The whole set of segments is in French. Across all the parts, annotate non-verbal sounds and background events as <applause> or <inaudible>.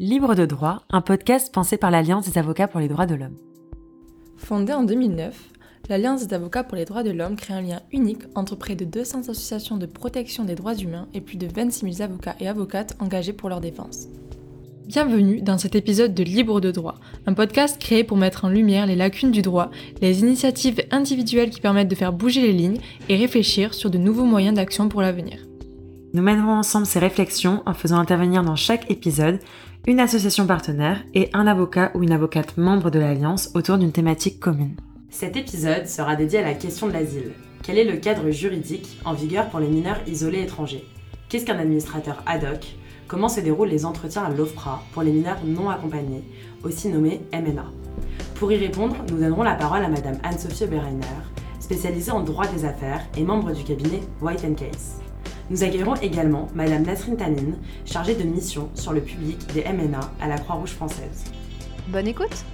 Libre de droit, un podcast pensé par l'Alliance des avocats pour les droits de l'homme. Fondée en 2009, l'Alliance des avocats pour les droits de l'homme crée un lien unique entre près de 200 associations de protection des droits humains et plus de 26 000 avocats et avocates engagés pour leur défense. Bienvenue dans cet épisode de Libre de droit, un podcast créé pour mettre en lumière les lacunes du droit, les initiatives individuelles qui permettent de faire bouger les lignes et réfléchir sur de nouveaux moyens d'action pour l'avenir. Nous mènerons ensemble ces réflexions en faisant intervenir dans chaque épisode une association partenaire et un avocat ou une avocate membre de l'Alliance autour d'une thématique commune. Cet épisode sera dédié à la question de l'asile. Quel est le cadre juridique en vigueur pour les mineurs isolés étrangers? Qu'est-ce qu'un administrateur ad hoc? Comment se déroulent les entretiens à l'OFPRA pour les mineurs non accompagnés, aussi nommés MNA Pour y répondre, nous donnerons la parole à Madame Anne-Sophie Oberreiner, spécialisée en droit des affaires et membre du cabinet White Case. Nous accueillerons également Madame Nasrine Tanin, chargée de mission sur le public des MNA à la Croix-Rouge française. Bonne écoute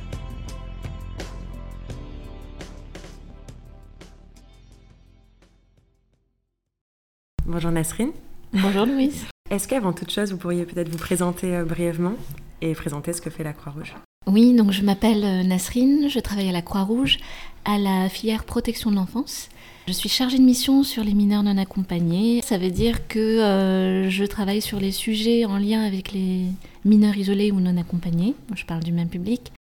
Bonjour Nasrine. Bonjour Louise. <laughs> Est-ce qu'avant toute chose, vous pourriez peut-être vous présenter euh, brièvement et présenter ce que fait la Croix-Rouge? Oui, donc je m'appelle euh, Nasrine, je travaille à la Croix-Rouge, à la filière protection de l'enfance. Je suis chargée de mission sur les mineurs non accompagnés. Ça veut dire que euh, je travaille sur les sujets en lien avec les mineurs isolés ou non accompagnés. Je parle du même public.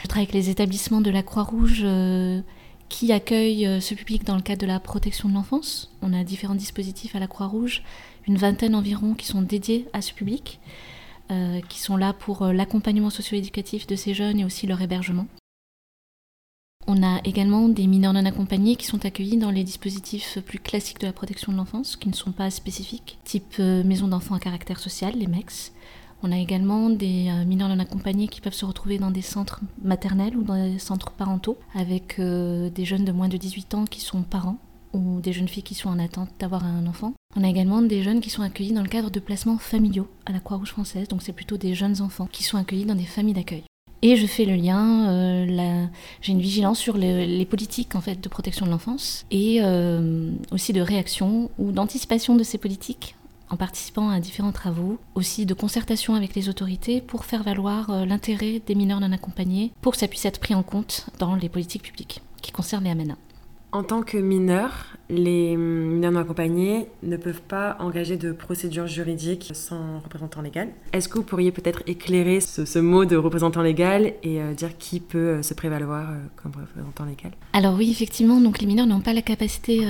Je travaille avec les établissements de la Croix-Rouge euh, qui accueillent euh, ce public dans le cadre de la protection de l'enfance. On a différents dispositifs à la Croix-Rouge, une vingtaine environ qui sont dédiés à ce public, qui sont là pour l'accompagnement socio-éducatif de ces jeunes et aussi leur hébergement. On a également des mineurs non accompagnés qui sont accueillis dans les dispositifs plus classiques de la protection de l'enfance, qui ne sont pas spécifiques, type euh, maison d'enfants à caractère social, les MEX. On a également des euh, mineurs non accompagnés qui peuvent se retrouver dans des centres maternels ou dans des centres parentaux, avec euh, des jeunes de moins de 18 ans qui sont parents ou des jeunes filles qui sont en attente d'avoir un enfant. On a également des jeunes qui sont accueillis dans le cadre de placements familiaux à la Croix-Rouge française, donc c'est plutôt des jeunes enfants qui sont accueillis dans des familles d'accueil. Et je fais le lien, euh, j'ai une vigilance sur les, politiques en fait de protection de l'enfance et euh, aussi de réaction ou d'anticipation de ces politiques en participant à différents travaux, aussi de concertation avec les autorités pour faire valoir euh, l'intérêt des mineurs non accompagnés pour que ça puisse être pris en compte dans les politiques publiques qui concernent les AMENA. En tant que mineur, les mineurs non accompagnés ne peuvent pas engager de procédure juridique sans représentant légal. Est-ce que vous pourriez peut-être éclairer ce, mot de représentant légal et euh, dire qui peut euh, se prévaloir euh, comme représentant légal? Alors oui, effectivement, donc les mineurs n'ont pas la capacité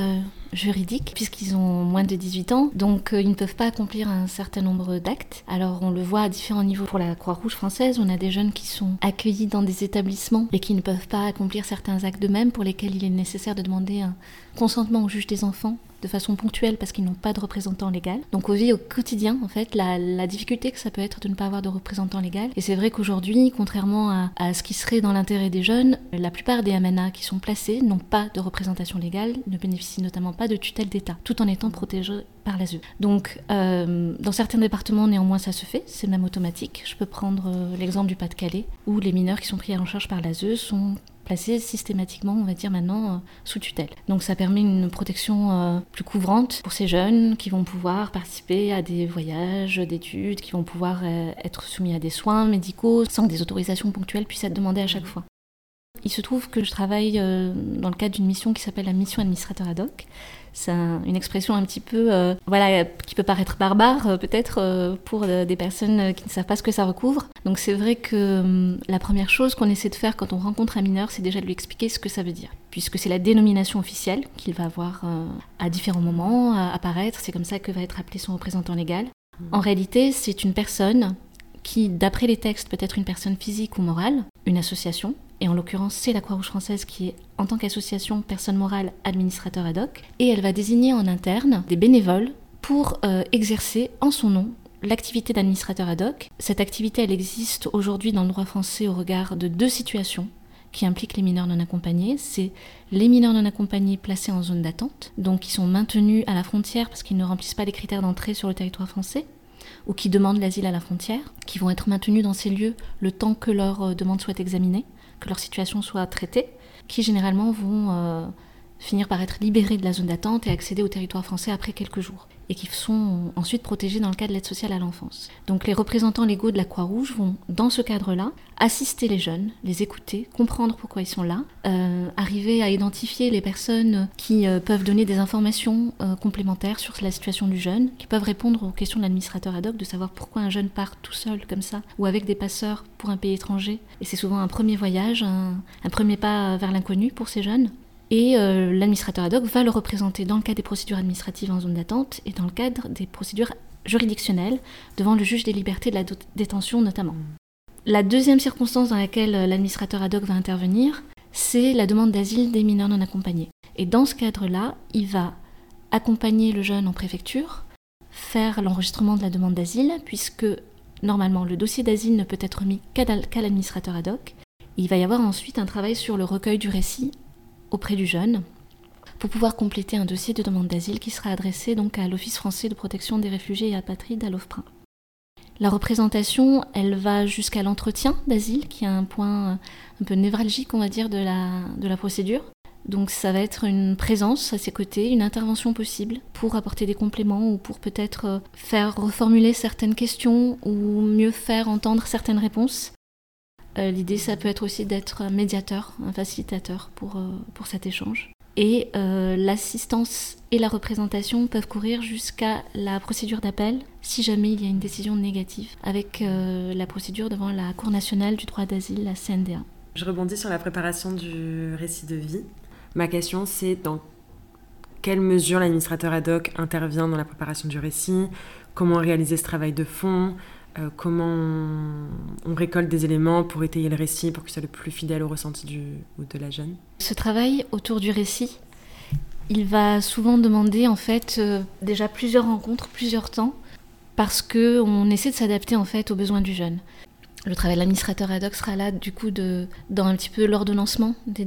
juridiques puisqu'ils ont moins de 18 ans, donc euh, ils ne peuvent pas accomplir un certain nombre d'actes. Alors on le voit à différents niveaux. Pour la Croix-Rouge française, on a des jeunes qui sont accueillis dans des établissements et qui ne peuvent pas accomplir certains actes d'eux-mêmes pour lesquels il est nécessaire de demander un consentement au juge des enfants de façon ponctuelle parce qu'ils n'ont pas de représentant légal. Donc on vit au quotidien en fait la, difficulté que ça peut être de ne pas avoir de représentant légal. Et c'est vrai qu'aujourd'hui, contrairement à, à, ce qui serait dans l'intérêt des jeunes, la plupart des MNA qui sont placés n'ont pas de représentation légale, ne bénéficient notamment pas de tutelle d'État, tout en étant protégés par l'ASE. Donc euh, dans certains départements néanmoins ça se fait, c'est même automatique. Je peux prendre euh, l'exemple du Pas-de-Calais où les mineurs qui sont pris en charge par l'ASE sont placés systématiquement, on va dire maintenant, euh, sous tutelle. Donc ça permet une protection euh, plus couvrante pour ces jeunes qui vont pouvoir participer à des voyages d'études, qui vont pouvoir euh, être soumis à des soins médicaux sans que des autorisations ponctuelles puissent être demandées à chaque fois. Il se trouve que je travaille dans le cadre d'une mission qui s'appelle la mission administrateur ad hoc c'est une expression un petit peu, euh, voilà, qui peut paraître barbare euh, peut-être euh, pour des personnes qui ne savent pas ce que ça recouvre. Donc c'est vrai que hum, la première chose qu'on essaie de faire quand on rencontre un mineur, c'est déjà de lui expliquer ce que ça veut dire, puisque c'est la dénomination officielle qu'il va avoir à différents moments apparaître. C'est comme ça que va être appelé son représentant légal. En réalité, c'est une personne qui, d'après les textes, peut être une personne physique ou morale, une association, et en l'occurrence c'est la Croix-Rouge française qui est en tant qu'association personne morale administrateur ad hoc, et elle va désigner en interne des bénévoles pour euh, exercer en son nom l'activité d'administrateur ad hoc. Cette activité, elle existe aujourd'hui dans le droit français au regard de deux situations qui impliquent les mineurs non accompagnés. C'est les mineurs non accompagnés placés en zone d'attente, donc qui sont maintenus à la frontière parce qu'ils ne remplissent pas les critères d'entrée sur le territoire français, ou qui demandent l'asile à la frontière, qui vont être maintenus dans ces lieux le temps que leur euh, demande soit examinée que leur situation soit traitée, qui généralement vont euh, finir par être libérés de la zone d'attente et accéder au territoire français après quelques jours. Et qui sont ensuite protégés dans le cadre de l'aide sociale à l'enfance. Donc les représentants légaux de la Croix-Rouge vont, dans ce cadre-là, assister les jeunes, les écouter, comprendre pourquoi ils sont là, euh, arriver à identifier les personnes qui euh, peuvent donner des informations euh, complémentaires sur la situation du jeune, qui peuvent répondre aux questions de l'administrateur ad hoc, de savoir pourquoi un jeune part tout seul comme ça, ou avec des passeurs pour un pays étranger. Et c'est souvent un premier voyage, un, un premier pas vers l'inconnu pour ces jeunes. Et euh, l'administrateur ad hoc va le représenter dans le cadre des procédures administratives en zone d'attente et dans le cadre des procédures juridictionnelles devant le juge des libertés de la détention notamment. La deuxième circonstance dans laquelle euh, l'administrateur ad hoc va intervenir, c'est la demande d'asile des mineurs non accompagnés. Et dans ce cadre-là, il va accompagner le jeune en préfecture, faire l'enregistrement de la demande d'asile, puisque normalement le dossier d'asile ne peut être remis qu'à l'administrateur ad hoc. Il va y avoir ensuite un travail sur le recueil du récit auprès du jeune pour pouvoir compléter un dossier de demande d'asile qui sera adressé donc à l'Office français de protection des réfugiés et apatrides à l'OFPRA. La représentation, elle va jusqu'à l'entretien d'asile, qui est un point un peu névralgique, on va dire, de la, de la procédure. Donc ça va être une présence à ses côtés, une intervention possible pour apporter des compléments ou pour peut-être faire reformuler certaines questions ou mieux faire entendre certaines réponses. Euh, l'idée, ça peut être aussi d'être un médiateur, un facilitateur pour, euh, pour cet échange. Et euh, l'assistance et la représentation peuvent courir jusqu'à la procédure d'appel si jamais il y a une décision négative, avec la procédure devant la Cour nationale du droit d'asile, la CNDA. Je rebondis sur la préparation du récit de vie. Ma question, c'est dans quelle mesure l'administrateur ad hoc intervient dans la préparation du récit? Comment réaliser ce travail de fond? Euh, comment on, récolte des éléments pour étayer le récit, pour que ce soit le plus fidèle au ressenti du, ou de la jeune. Ce travail autour du récit, il va souvent demander en fait euh, déjà plusieurs rencontres, plusieurs temps, parce que on essaie de s'adapter en fait aux besoins du jeune. Le travail de l'administrateur ad hoc sera là, du coup, dans un petit peu l'ordonnancement des,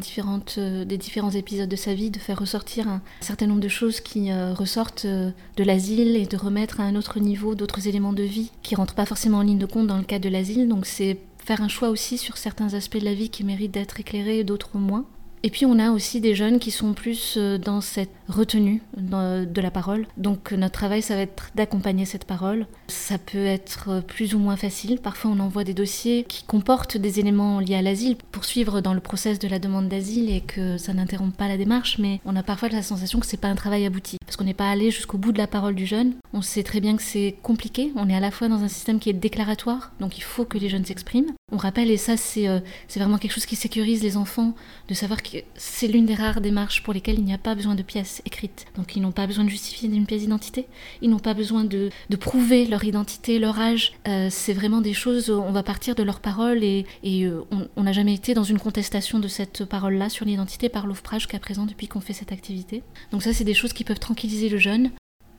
euh, des différents épisodes de sa vie, de faire ressortir un certain nombre de choses qui euh, ressortent euh, de l'asile et de remettre à un autre niveau d'autres éléments de vie qui rentrent pas forcément en ligne de compte dans le cadre de l'asile. Donc c'est faire un choix aussi sur certains aspects de la vie qui méritent d'être éclairés, d'autres moins. Et puis on a aussi des jeunes qui sont plus euh, dans cette retenue de la parole. Donc notre travail, ça va être d'accompagner cette parole. Ça peut être plus ou moins facile. Parfois on envoie des dossiers qui comportent des éléments liés à l'asile pour suivre dans le process de la demande d'asile et que ça n'interrompt pas la démarche. Mais on a parfois la sensation que c'est pas un travail abouti parce qu'on n'est pas allé jusqu'au bout de la parole du jeune. On sait très bien que c'est compliqué. On est à la fois dans un système qui est déclaratoire, donc il faut que les jeunes s'expriment. On rappelle, et ça c'est euh, vraiment quelque chose qui sécurise les enfants, de savoir que c'est l'une des rares démarches pour lesquelles il n'y a pas besoin de pièces écrites. Donc ils n'ont pas besoin de justifier d'une pièce d'identité, ils n'ont pas besoin de, prouver leur identité, leur âge. Euh, c'est vraiment des choses, on va partir de leurs paroles et, euh, on n'a jamais été dans une contestation de cette parole-là sur l'identité par l'OFPRA jusqu'à présent depuis qu'on fait cette activité. Donc ça c'est des choses qui peuvent tranquilliser le jeune.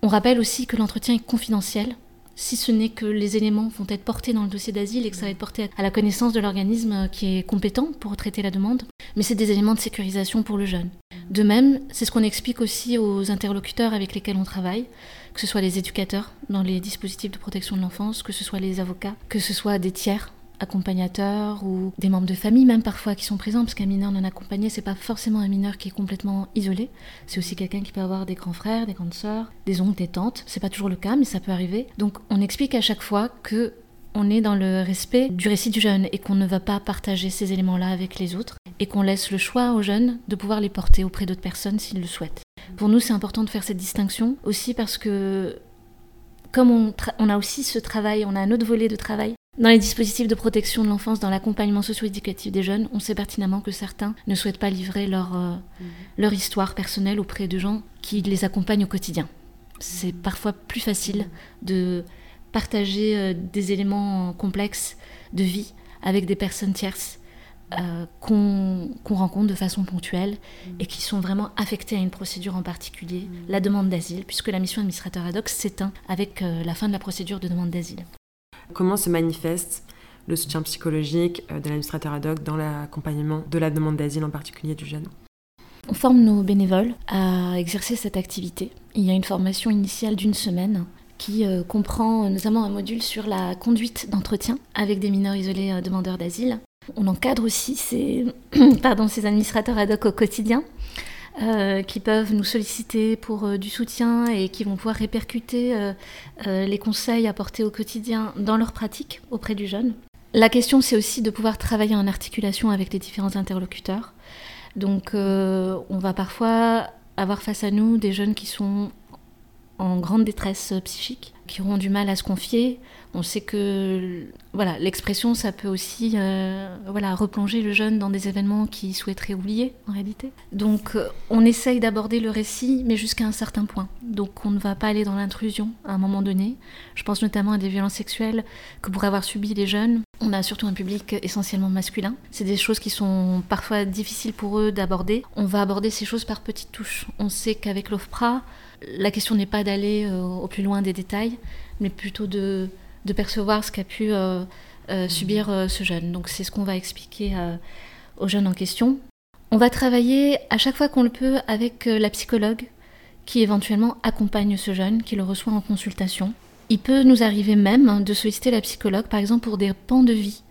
On rappelle aussi que l'entretien est confidentiel, si ce n'est que les éléments vont être portés dans le dossier d'asile et que ça va être porté à la connaissance de l'organisme qui est compétent pour traiter la demande, mais c'est des éléments de sécurisation pour le jeune. De même, c'est ce qu'on explique aussi aux interlocuteurs avec lesquels on travaille, que ce soit les éducateurs dans les dispositifs de protection de l'enfance, que ce soit les avocats, que ce soit des tiers accompagnateurs ou des membres de famille même parfois qui sont présents parce qu'un mineur non accompagné c'est pas forcément un mineur qui est complètement isolé. C'est aussi quelqu'un qui peut avoir des grands frères des grandes sœurs des oncles des tantes. C'est pas toujours le cas mais ça peut arriver. Donc on explique à chaque fois que on est dans le respect du récit du jeune et qu'on ne va pas partager ces éléments-là avec les autres et qu'on laisse le choix aux jeunes de pouvoir les porter auprès d'autres personnes s'ils le souhaitent. Pour nous, c'est important de faire cette distinction aussi parce que comme on, on, a aussi ce travail, on a un autre volet de travail dans les dispositifs de protection de l'enfance, dans l'accompagnement socio-éducatif des jeunes, on sait pertinemment que certains ne souhaitent pas livrer leur, euh, mhm. leur histoire personnelle auprès de gens qui les accompagnent au quotidien. C'est mhm. parfois plus facile de partager euh, des éléments complexes de vie avec des personnes tierces euh, qu'on rencontre de façon ponctuelle mhm. et qui sont vraiment affectées à une procédure en particulier, la demande d'asile, puisque la mission administrateur ad hoc s'éteint avec la fin de la procédure de demande d'asile. Comment se manifeste le soutien psychologique euh, de l'administrateur ad hoc dans l'accompagnement de la demande d'asile en particulier du jeune? On forme nos bénévoles à exercer cette activité. Il y a une formation initiale d'une semaine qui euh, comprend notamment un module sur la conduite d'entretien avec des mineurs isolés euh, demandeurs d'asile. On encadre aussi ces, <clears throat> administrateurs ad hoc au quotidien euh, qui peuvent nous solliciter pour euh, du soutien et qui vont pouvoir répercuter les conseils apportés au quotidien dans leur pratique auprès du jeune. La question, c'est aussi de pouvoir travailler en articulation avec les différents interlocuteurs. Donc, on va parfois avoir face à nous des jeunes qui sont en grande détresse psychique, qui auront du mal à se confier. On sait que voilà, l'expression, ça peut aussi euh, voilà, replonger le jeune dans des événements qu'il souhaiterait oublier en réalité. Donc euh, on essaye d'aborder le récit, mais jusqu'à un certain point. Donc on ne va pas aller dans l'intrusion à un moment donné. Je pense notamment à des violences sexuelles que pourraient avoir subies les jeunes. On a surtout un public essentiellement masculin. C'est des choses qui sont parfois difficiles pour eux d'aborder. On va aborder ces choses par petites touches. On sait qu'avec l'OFPRA, la question n'est pas d'aller euh, au plus loin des détails, mais plutôt de, percevoir ce qu'a pu euh, euh, subir ce jeune. Donc c'est ce qu'on va expliquer au jeune en question. On va travailler à chaque fois qu'on le peut avec la psychologue qui éventuellement accompagne ce jeune, qui le reçoit en consultation. Il peut nous arriver même hein, de solliciter la psychologue, par exemple pour des pans de vie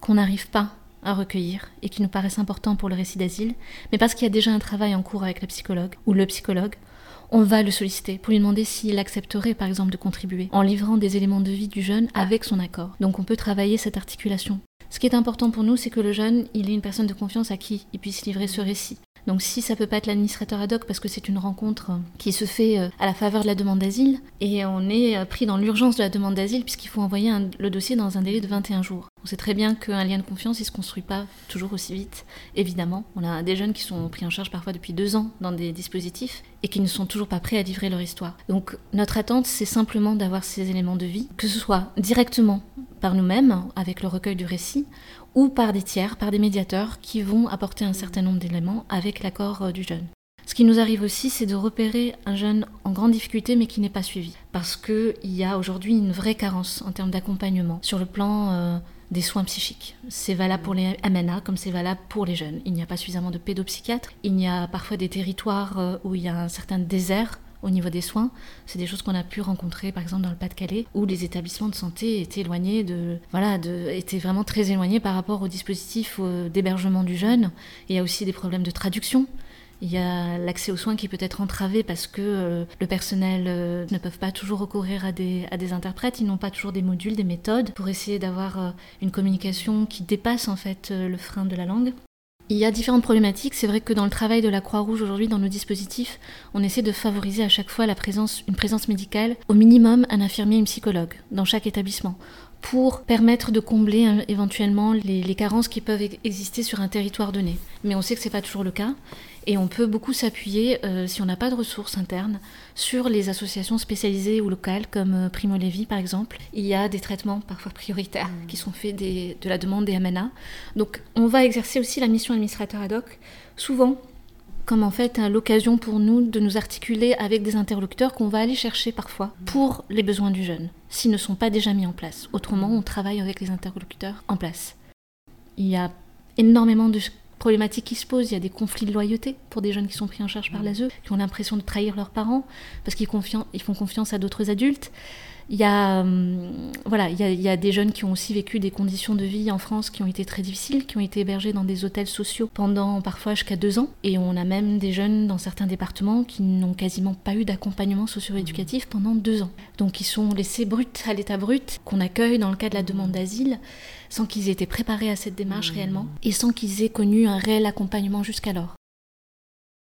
qu'on n'arrive pas à recueillir et qui nous paraissent importants pour le récit d'asile, mais parce qu'il y a déjà un travail en cours avec la psychologue ou le psychologue, on va le solliciter pour lui demander s'il accepterait par exemple de contribuer en livrant des éléments de vie du jeune avec son accord. Donc on peut travailler cette articulation. Ce qui est important pour nous, c'est que le jeune, il ait une personne de confiance à qui il puisse livrer ce récit. Donc si ça peut pas être l'administrateur ad hoc parce que c'est une rencontre euh, qui se fait euh, à la faveur de la demande d'asile et on est euh, pris dans l'urgence de la demande d'asile puisqu'il faut envoyer le dossier dans un délai de 21 jours. On sait très bien qu'un lien de confiance il se construit pas toujours aussi vite. Évidemment, on a des jeunes qui sont pris en charge parfois depuis deux ans dans des dispositifs et qui ne sont toujours pas prêts à livrer leur histoire. Donc notre attente c'est simplement d'avoir ces éléments de vie, que ce soit directement par nous-mêmes avec le recueil du récit ou par des tiers, par des médiateurs qui vont apporter un certain nombre d'éléments avec l'accord euh, du jeune. Ce qui nous arrive aussi, c'est de repérer un jeune en grande difficulté mais qui n'est pas suivi. Parce qu'il y a aujourd'hui une vraie carence en termes d'accompagnement sur le plan euh, des soins psychiques. C'est valable pour les MNA comme c'est valable pour les jeunes. Il n'y a pas suffisamment de pédopsychiatres. Il y a parfois des territoires euh, où il y a un certain désert au niveau des soins. C'est des choses qu'on a pu rencontrer par exemple dans le Pas-de-Calais où les établissements de santé étaient éloignés de voilà étaient vraiment très éloignés par rapport au dispositif d'hébergement du jeune. il y a aussi des problèmes de traduction. Il y a l'accès aux soins qui peut être entravé parce que euh, le personnel euh, ne peuvent pas toujours recourir à des, interprètes, ils n'ont pas toujours des modules, des méthodes pour essayer d'avoir euh, une communication qui dépasse en fait le frein de la langue. Il y a différentes problématiques. C'est vrai que dans le travail de la Croix-Rouge aujourd'hui, dans nos dispositifs, on essaie de favoriser à chaque fois une présence médicale, au minimum un infirmier et une psychologue dans chaque établissement, pour permettre de combler hein, éventuellement les, les, carences qui peuvent exister sur un territoire donné. Mais on sait que ce n'est pas toujours le cas. Et on peut beaucoup s'appuyer, euh, si on n'a pas de ressources internes, sur les associations spécialisées ou locales, comme euh, Primo Levi par exemple. Il y a des traitements parfois prioritaires mmh. qui sont faits de la demande des MNA. Donc on va exercer aussi la mission administrateur ad hoc, souvent comme en fait l'occasion pour nous de nous articuler avec des interlocuteurs qu'on va aller chercher parfois mmh. pour les besoins du jeune, s'ils ne sont pas déjà mis en place. Autrement, on travaille avec les interlocuteurs en place. Il y a énormément de problématiques qui se posent. Il y a des conflits de loyauté pour des jeunes qui sont pris en charge par l'ASE, qui ont l'impression de trahir leurs parents parce qu'ils ils font confiance à d'autres adultes. Il y, a, hum, voilà, il y, a, des jeunes qui ont aussi vécu des conditions de vie en France qui ont été très difficiles, qui ont été hébergés dans des hôtels sociaux pendant parfois jusqu'à deux ans. Et on a même des jeunes dans certains départements qui n'ont quasiment pas eu d'accompagnement socio-éducatif pendant deux ans. Donc ils sont laissés bruts à l'état brut, qu'on accueille dans le cas de la demande d'asile, sans qu'ils aient été préparés à cette démarche mmh. réellement, et sans qu'ils aient connu un réel accompagnement jusqu'alors.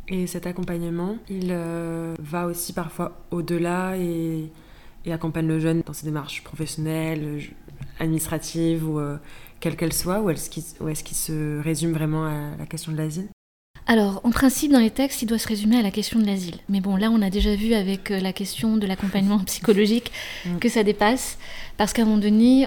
Et cet accompagnement, il euh, va aussi parfois au-delà et et accompagne le jeune dans ses démarches professionnelles, administratives ou euh, quelles qu'elles soient, ou est-ce qu'il se résume vraiment à la question de l'asile? Alors, en principe, dans les textes, il doit se résumer à la question de l'asile. Mais bon, là, on a déjà vu avec euh, la question de l'accompagnement <laughs> psychologique mm. que ça dépasse. Parce qu'à un moment donné,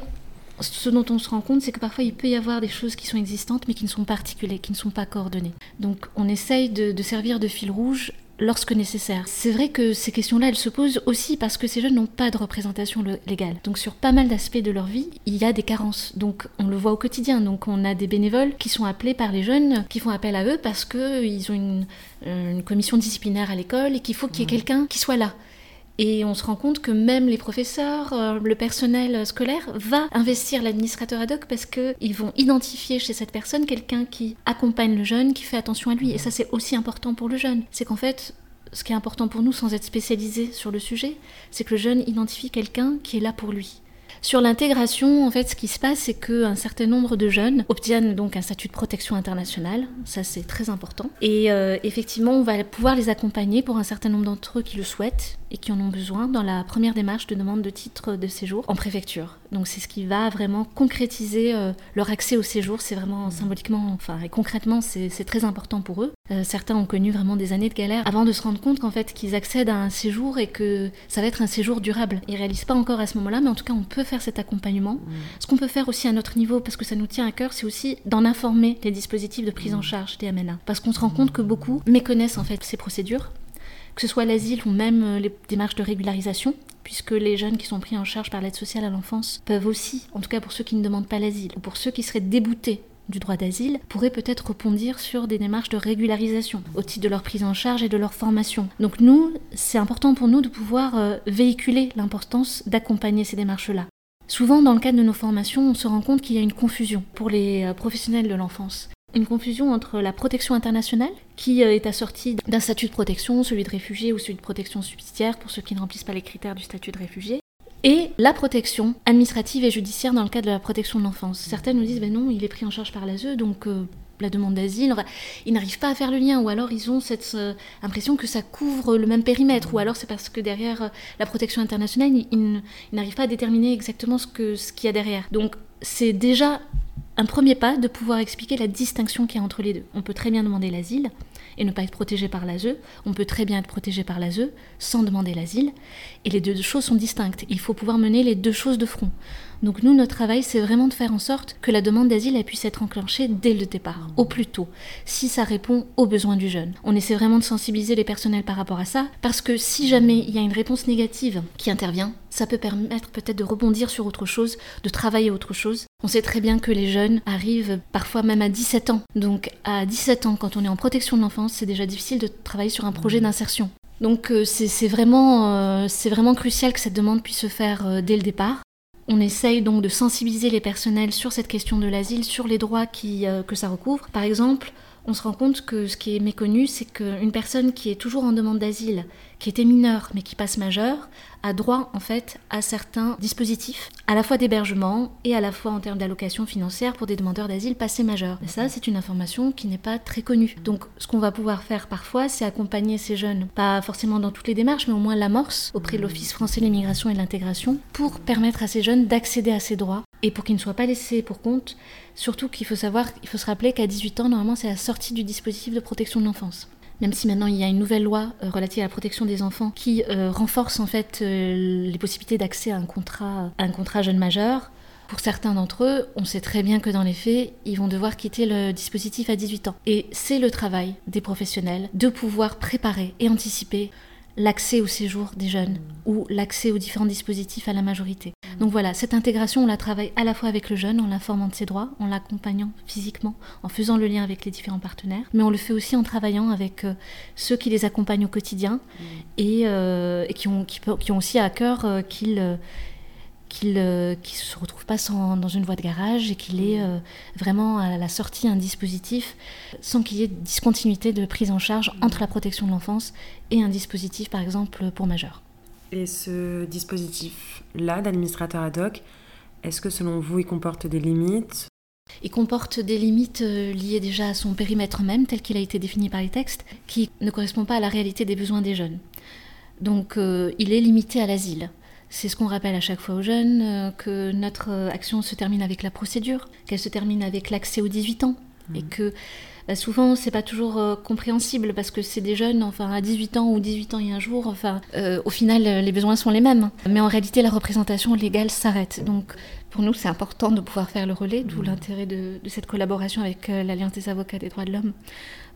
ce dont on se rend compte, c'est que parfois il peut y avoir des choses qui sont existantes mais qui ne sont pas articulées, qui ne sont pas coordonnées. Donc on essaye de, de servir de fil rouge lorsque nécessaire. C'est vrai que ces questions-là, elles se posent aussi parce que ces jeunes n'ont pas de représentation légale. Donc sur pas mal d'aspects de leur vie, il y a des carences. Donc on le voit au quotidien. Donc on a des bénévoles qui sont appelés par les jeunes, qui font appel à eux parce qu'ils ont une, commission disciplinaire à l'école et qu'il faut qu'il y ait mmh. quelqu'un qui soit là. Et on se rend compte que même les professeurs, euh, le personnel scolaire va investir l'administrateur ad hoc parce qu'ils vont identifier chez cette personne quelqu'un qui accompagne le jeune, qui fait attention à lui. Et ça, c'est aussi important pour le jeune. C'est qu'en fait, ce qui est important pour nous, sans être spécialisé sur le sujet, c'est que le jeune identifie quelqu'un qui est là pour lui. Sur l'intégration, en fait, ce qui se passe, c'est qu'un certain nombre de jeunes obtiennent donc un statut de protection internationale. Ça, c'est très important. Et euh, effectivement, on va pouvoir les accompagner pour un certain nombre d'entre eux qui le souhaitent et qui en ont besoin dans la première démarche de demande de titre de séjour en préfecture. Donc c'est ce qui va vraiment concrétiser euh, leur accès au séjour. C'est vraiment symboliquement, enfin et concrètement, c'est très important pour eux. Euh, certains ont connu vraiment des années de galère avant de se rendre compte qu'en fait qu'ils accèdent à un séjour et que ça va être un séjour durable. Ils réalisent pas encore à ce moment-là, mais en tout cas on peut faire cet accompagnement. Mmh. Ce qu'on peut faire aussi à notre niveau, parce que ça nous tient à cœur, c'est aussi d'en informer les dispositifs de prise en mmh. charge des MNA, parce qu'on se rend compte que beaucoup méconnaissent en fait ces procédures que ce soit l'asile ou même euh, les démarches de régularisation, puisque les jeunes qui sont pris en charge par l'aide sociale à l'enfance peuvent aussi, en tout cas pour ceux qui ne demandent pas l'asile, ou pour ceux qui seraient déboutés du droit d'asile pourraient peut-être rebondir sur des démarches de régularisation au titre de leur prise en charge et de leur formation. Donc nous, c'est important pour nous de pouvoir euh, véhiculer l'importance d'accompagner ces démarches-là. Souvent, dans le cadre de nos formations, on se rend compte qu'il y a une confusion pour les euh, professionnels de l'enfance une confusion entre la protection internationale, qui euh, est assortie d'un statut de protection, celui de réfugié ou celui de protection subsidiaire pour ceux qui ne remplissent pas les critères du statut de réfugié, et la protection administrative et judiciaire dans le cadre de la protection de l'enfance. Certaines nous disent, ben non, il est pris en charge par l'ASE, donc euh, la demande d'asile, ils n'arrivent pas à faire le lien, ou alors ils ont cette euh, impression que ça couvre le même périmètre, ou alors c'est parce que derrière la protection internationale, ils, n'arrivent pas à déterminer exactement ce qu'il y a derrière. Donc c'est déjà un premier pas de pouvoir expliquer la distinction qu'il y a entre les deux. On peut très bien demander l'asile et ne pas être protégé par l'ASE. On peut très bien être protégé par l'ASE sans demander l'asile. Et les deux choses sont distinctes. Il faut pouvoir mener les deux choses de front. Donc nous, notre travail, c'est vraiment de faire en sorte que la demande d'asile puisse être enclenchée dès le départ, au plus tôt, si ça répond aux besoins du jeune. On essaie vraiment de sensibiliser les personnels par rapport à ça, parce que si jamais il y a une réponse négative qui intervient, ça peut permettre peut-être de rebondir sur autre chose, de travailler autre chose. On sait très bien que les jeunes arrivent parfois même à 17 ans. Donc à 17 ans, quand on est en protection de l'enfance, c'est déjà difficile de travailler sur un projet d'insertion. Donc euh, c'est vraiment, euh, vraiment crucial que cette demande puisse se faire euh, dès le départ. On essaye donc de sensibiliser les personnels sur cette question de l'asile, sur les droits euh, que ça recouvre. Par exemple, on se rend compte que ce qui est méconnu, c'est qu'une personne qui est toujours en demande d'asile, qui était mineure mais qui passe majeure, a droit en fait à certains dispositifs, à la fois d'hébergement et à la fois en termes d'allocation financière pour des demandeurs d'asile passés majeurs. Et ça, c'est une information qui n'est pas très connue. Donc, ce qu'on va pouvoir faire parfois, c'est accompagner ces jeunes, pas forcément dans toutes les démarches, mais au moins l'amorce auprès de l'Office français de l'immigration et de l'intégration, pour permettre à ces jeunes d'accéder à ces droits et pour qu'ils ne soient pas laissés pour compte. Surtout qu'il faut savoir, il faut se rappeler qu'à 18 ans, normalement, c'est la sortie du dispositif de protection de l'enfance même si maintenant il y a une nouvelle loi euh, relative à la protection des enfants qui euh, renforce en fait euh, les possibilités d'accès à un contrat, à un contrat jeune majeur. Pour certains d'entre eux, on sait très bien que dans les faits, ils vont devoir quitter le dispositif à 18 ans. Et c'est le travail des professionnels de pouvoir préparer et anticiper l'accès au séjour des jeunes ou l'accès aux différents dispositifs à la majorité. Donc voilà, cette intégration, on la travaille à la fois avec le jeune en l'informant de ses droits, en l'accompagnant physiquement, en faisant le lien avec les différents partenaires, mais on le fait aussi en travaillant avec euh, ceux qui les accompagnent au quotidien et, euh, qui, ont, qui, ont aussi à cœur euh, qu'ils qu'il ne se retrouve pas dans une voie de garage et qu'il ait euh, vraiment à la sortie un dispositif sans qu'il y ait discontinuité de prise en charge entre la protection de l'enfance et un dispositif par exemple pour majeurs. Et ce dispositif-là d'administrateur ad hoc, est-ce que selon vous il comporte des limites? Il comporte des limites euh, liées déjà à son périmètre même, tel qu'il a été défini par les textes, qui ne correspond pas à la réalité des besoins des jeunes. Donc euh, il est limité à l'asile. C'est ce qu'on rappelle à chaque fois aux jeunes, euh, que notre action se termine avec la procédure, qu'elle se termine avec l'accès aux 18 ans. Et mmh. que bah, souvent, c'est pas toujours euh, compréhensible parce que c'est des jeunes, enfin, à 18 ans ou 18 ans et un jour, enfin, au final, les besoins sont les mêmes. Mais en réalité, la représentation légale s'arrête. Donc, pour nous, c'est important de pouvoir faire le relais, d'où mmh. l'intérêt de, de, cette collaboration avec l'Alliance des avocats des droits de l'homme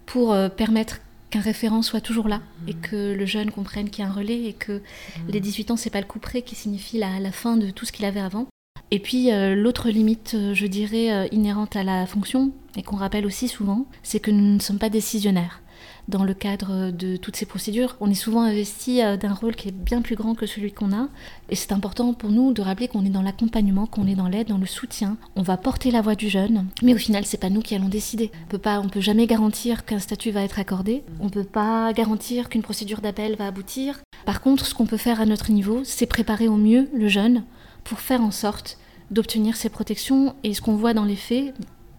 pour permettre qu'un référent soit toujours là et mmh. que le jeune comprenne qu'il y a un relais et que mmh. les 18 ans, c'est pas le coup près qui signifie la, la fin de tout ce qu'il avait avant. Et puis euh, l'autre limite, euh, je dirais, euh, inhérente à la fonction, et qu'on rappelle aussi souvent, c'est que nous ne sommes pas décisionnaires. dans le cadre de toutes ces procédures. On est souvent investi d'un rôle qui est bien plus grand que celui qu'on a. Et c'est important pour nous de rappeler qu'on est dans l'accompagnement, qu'on est dans l'aide, dans le soutien. On va porter la voix du jeune, mais au final, c'est pas nous qui allons décider. On peut pas, on peut jamais garantir qu'un statut va être accordé. On peut pas garantir qu'une procédure d'appel va aboutir. Par contre, ce qu'on peut faire à notre niveau, c'est préparer au mieux le jeune pour faire en sorte d'obtenir ces protections. Et ce qu'on voit dans les faits,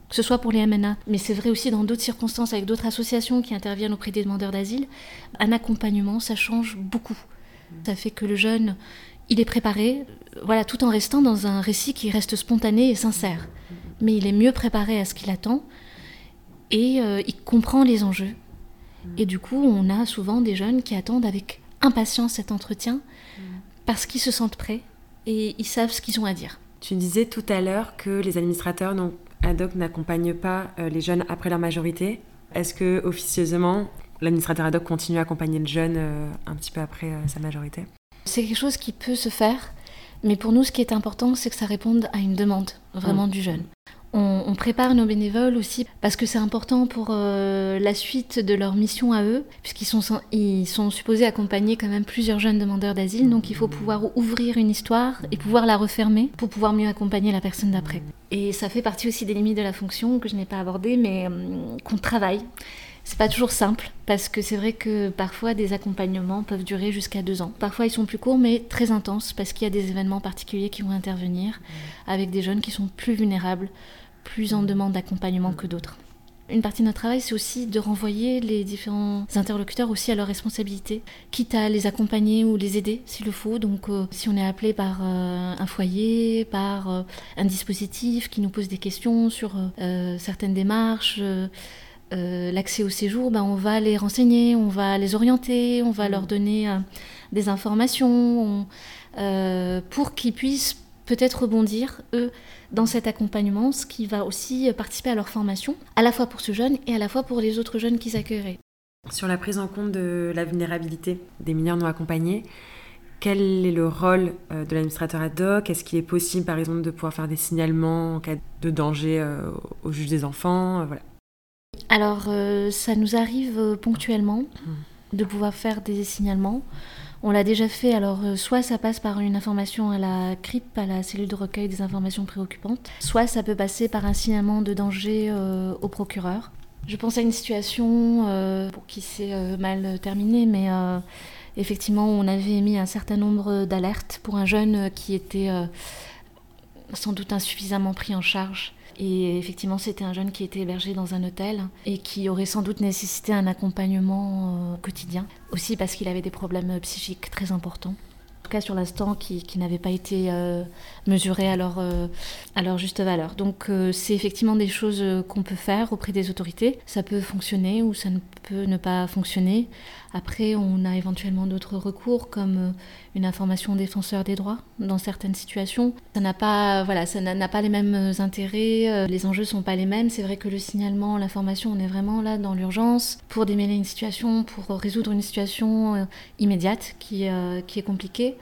que ce soit pour les MNA, mais c'est vrai aussi dans d'autres circonstances avec d'autres associations qui interviennent auprès des demandeurs d'asile, un accompagnement, ça change beaucoup. Ça fait que le jeune, il est préparé, voilà, tout en restant dans un récit qui reste spontané et sincère. Mais il est mieux préparé à ce qu'il attend et euh, il comprend les enjeux. Et du coup, on a souvent des jeunes qui attendent avec impatience cet entretien parce qu'ils se sentent prêts et ils savent ce qu'ils ont à dire. Tu disais tout à l'heure que les administrateurs donc, ad hoc n'accompagne pas euh, les jeunes après leur majorité. Est-ce que officieusement, l'administrateur ad hoc continue à accompagner le jeune euh, un petit peu après euh, sa majorité? C'est quelque chose qui peut se faire, mais pour nous, ce qui est important, c'est que ça réponde à une demande vraiment du jeune. On, prépare nos bénévoles aussi parce que c'est important pour euh, la suite de leur mission à eux, puisqu'ils sont, ils sont supposés accompagner quand même plusieurs jeunes demandeurs d'asile, donc il faut pouvoir ouvrir une histoire et pouvoir la refermer pour pouvoir mieux accompagner la personne d'après. Et ça fait partie aussi des limites de la fonction que je n'ai pas abordées, mais euh, qu'on travaille. C'est pas toujours simple parce que c'est vrai que parfois des accompagnements peuvent durer jusqu'à deux ans. Parfois ils sont plus courts mais très intenses parce qu'il y a des événements particuliers qui vont intervenir avec des jeunes qui sont plus vulnérables, plus en demande d'accompagnement que d'autres. Une partie de notre travail, c'est aussi de renvoyer les différents interlocuteurs aussi à leurs responsabilités, quitte à les accompagner ou les aider s'il le faut. Donc, euh, si on est appelé par euh, un foyer, par euh, un dispositif qui nous pose des questions sur certaines démarches, l'accès au séjour, ben, on va les renseigner, on va les orienter, on va leur donner euh, des informations on- pour qu'ils puissent peut-être rebondir, eux, dans cet accompagnement, ce qui va aussi participer à leur formation, à la fois pour ce jeune et à la fois pour les autres jeunes qu'ils accueilleraient. Sur la prise en compte de la vulnérabilité des mineurs non accompagnés, quel est le rôle euh, de l'administrateur ad hoc? Est-ce qu'il est possible, par exemple, de pouvoir faire des signalements en cas de danger euh, au juge des enfants Euh, Voilà. Alors, ça nous arrive ponctuellement de pouvoir faire des signalements. On l'a déjà fait, alors euh, soit ça passe par une information à la CRIP, à la cellule de recueil des informations préoccupantes, soit ça peut passer par un signalement de danger euh, au procureur. Je pense à une situation euh, qui s'est mal terminée, mais effectivement, on avait émis un certain nombre d'alertes pour un jeune qui était sans doute insuffisamment pris en charge. Et effectivement, c'était un jeune qui était hébergé dans un hôtel et qui aurait sans doute nécessité un accompagnement euh, quotidien. Aussi parce qu'il avait des problèmes psychiques très importants. En tout cas, sur l'instant, qui, n'avaient pas été euh, mesurés à leur, euh, à leur juste valeur. Donc, c'est effectivement des choses qu'on peut faire auprès des autorités. Ça peut fonctionner ou ça ne peut ne pas fonctionner. Après, on a éventuellement d'autres recours comme euh, une information défenseur des droits dans certaines situations. Ça n'a pas, voilà, ça n'a pas les mêmes intérêts, euh, les enjeux sont pas les mêmes. C'est vrai que le signalement, l'information, on est vraiment là dans l'urgence pour démêler une situation, pour résoudre une situation euh, immédiate qui, est compliquée.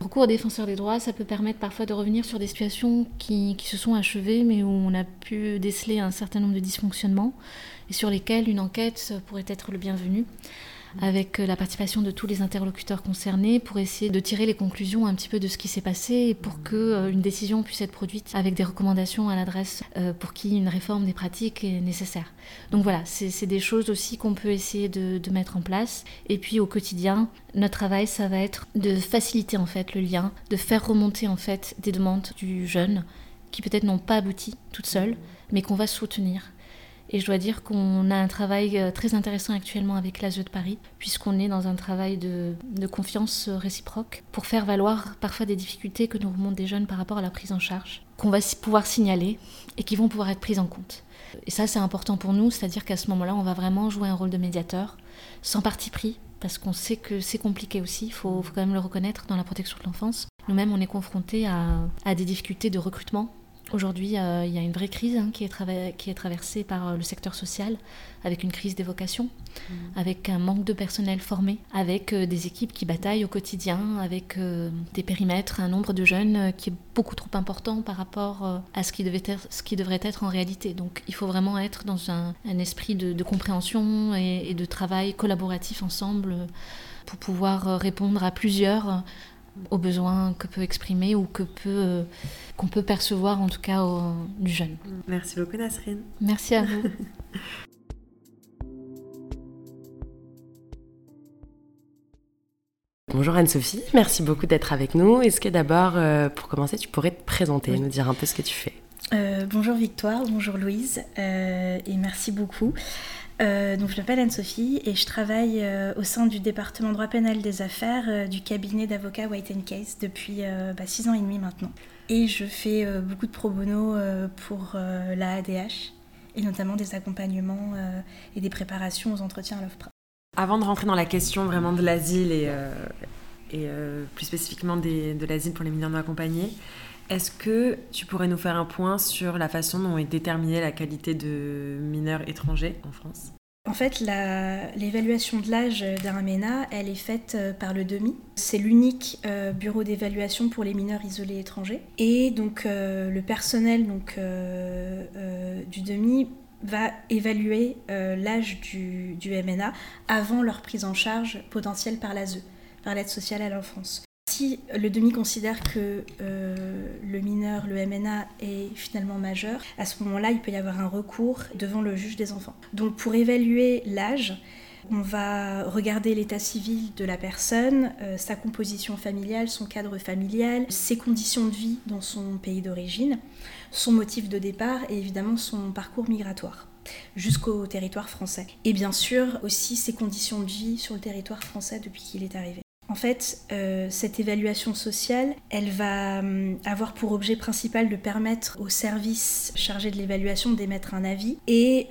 Le recours au défenseur des droits, ça peut permettre parfois de revenir sur des situations qui se sont achevées, mais où on a pu déceler un certain nombre de dysfonctionnements et sur lesquels une enquête pourrait être le bienvenu avec la participation de tous les interlocuteurs concernés pour essayer de tirer les conclusions un petit peu de ce qui s'est passé et pour que euh, une décision puisse être produite avec des recommandations à l'adresse euh, pour qui une réforme des pratiques est nécessaire. Donc voilà, c'est des choses aussi qu'on peut essayer de, de mettre en place. Et puis au quotidien, notre travail, ça va être de faciliter en fait le lien, de faire remonter en fait des demandes du jeune qui peut-être n'ont pas abouti toutes seules, mais qu'on va soutenir. Et je dois dire qu'on a un travail euh, très intéressant actuellement avec l'ASE de Paris, puisqu'on est dans un travail de, confiance euh, réciproque pour faire valoir parfois des difficultés que nous remontent des jeunes par rapport à la prise en charge, qu'on va pouvoir signaler et qui vont pouvoir être prises en compte. Et ça, c'est important pour nous, c'est-à-dire qu'à ce moment-là, on va vraiment jouer un rôle de médiateur, sans parti pris, parce qu'on sait que c'est compliqué aussi, il faut, quand même le reconnaître dans la protection de l'enfance. Nous-mêmes, on est confrontés à des difficultés de recrutement Aujourd'hui, euh, il y a une vraie crise hein, qui, est qui, est traversée par euh, le secteur social, avec une crise des vocations, mmh. avec un manque de personnel formé, avec euh, des équipes qui bataillent au quotidien, avec des périmètres, un nombre de jeunes qui est beaucoup trop important par rapport à ce qui, devait être, ce qui devrait être en réalité. Donc il faut vraiment être dans un, esprit de, compréhension et, de travail collaboratif ensemble pour pouvoir répondre à plusieurs aux besoins que peut exprimer ou que peut qu'on peut percevoir en tout cas du jeune. Merci beaucoup Nasrine. Merci à vous. <laughs> Bonjour Anne-Sophie, merci beaucoup d'être avec nous. Est-ce que d'abord, euh, pour commencer, tu pourrais te présenter, et nous dire un peu ce que tu fais? Euh, Bonjour Victoire, bonjour Louise, euh, et merci beaucoup. Donc je m'appelle Anne-Sophie et je travaille au sein du département droit pénal des affaires du cabinet d'avocats White Case depuis bah, six ans et demi maintenant. Et je fais euh, beaucoup de pro bono euh, pour euh, la ADH et notamment des accompagnements et des préparations aux entretiens à l'OFPRA. Avant de rentrer dans la question vraiment de l'asile et plus spécifiquement de l'asile pour les mineurs non accompagnés, est-ce que tu pourrais nous faire un point sur la façon dont est déterminée la qualité de mineurs étrangers en France? En fait, l'évaluation de l'âge d'un MENA, elle est faite euh, par le DEMI. C'est l'unique euh, bureau d'évaluation pour les mineurs isolés étrangers. Et donc, euh, le personnel du DEMI va évaluer l'âge du, du, MNA avant leur prise en charge potentielle par l'ASE, par l'aide sociale à l'enfance si le demi considère que euh, le mineur, le MNA, est finalement majeur, à ce moment-là, il peut y avoir un recours devant le juge des enfants. Donc pour évaluer l'âge, on va regarder l'état civil de la personne, euh, sa composition familiale, son cadre familial, ses conditions de vie dans son pays d'origine, son motif de départ et évidemment son parcours migratoire jusqu'au territoire français. Et bien sûr aussi ses conditions de vie sur le territoire français depuis qu'il est arrivé. En fait, euh, cette évaluation sociale, elle va hum, avoir pour objet principal de permettre aux services chargés de l'évaluation d'émettre un avis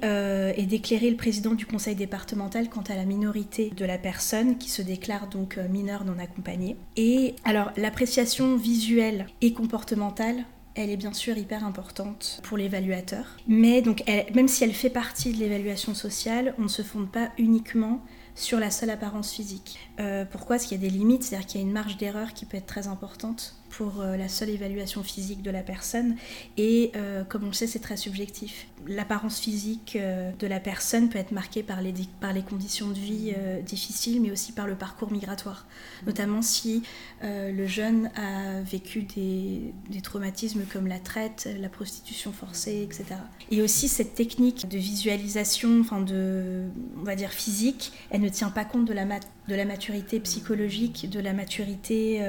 euh, et, d'éclairer le président du conseil départemental quant à la minorité de la personne qui se déclare donc euh, mineure non accompagnée. Et alors, l'appréciation visuelle et comportementale elle est bien sûr hyper importante pour l'évaluateur. Mais donc, même si elle fait partie de l'évaluation sociale, on ne se fonde pas uniquement sur la seule apparence physique. Euh, pourquoi Parce qu'il y a des limites, c'est-à-dire qu'il y a une marge d'erreur qui peut être très importante pour euh, la seule évaluation physique de la personne. Et euh, comme on le sait, c'est très subjectif. L'apparence physique euh, de la personne peut être marquée par les, conditions de vie difficiles, mais aussi par le parcours migratoire. Notamment si le jeune a vécu des, traumatismes comme la traite, la prostitution forcée, etc. Et aussi cette technique de visualisation, enfin de, on va dire physique, elle ne tient pas compte de la, maturité psychologique, de la maturité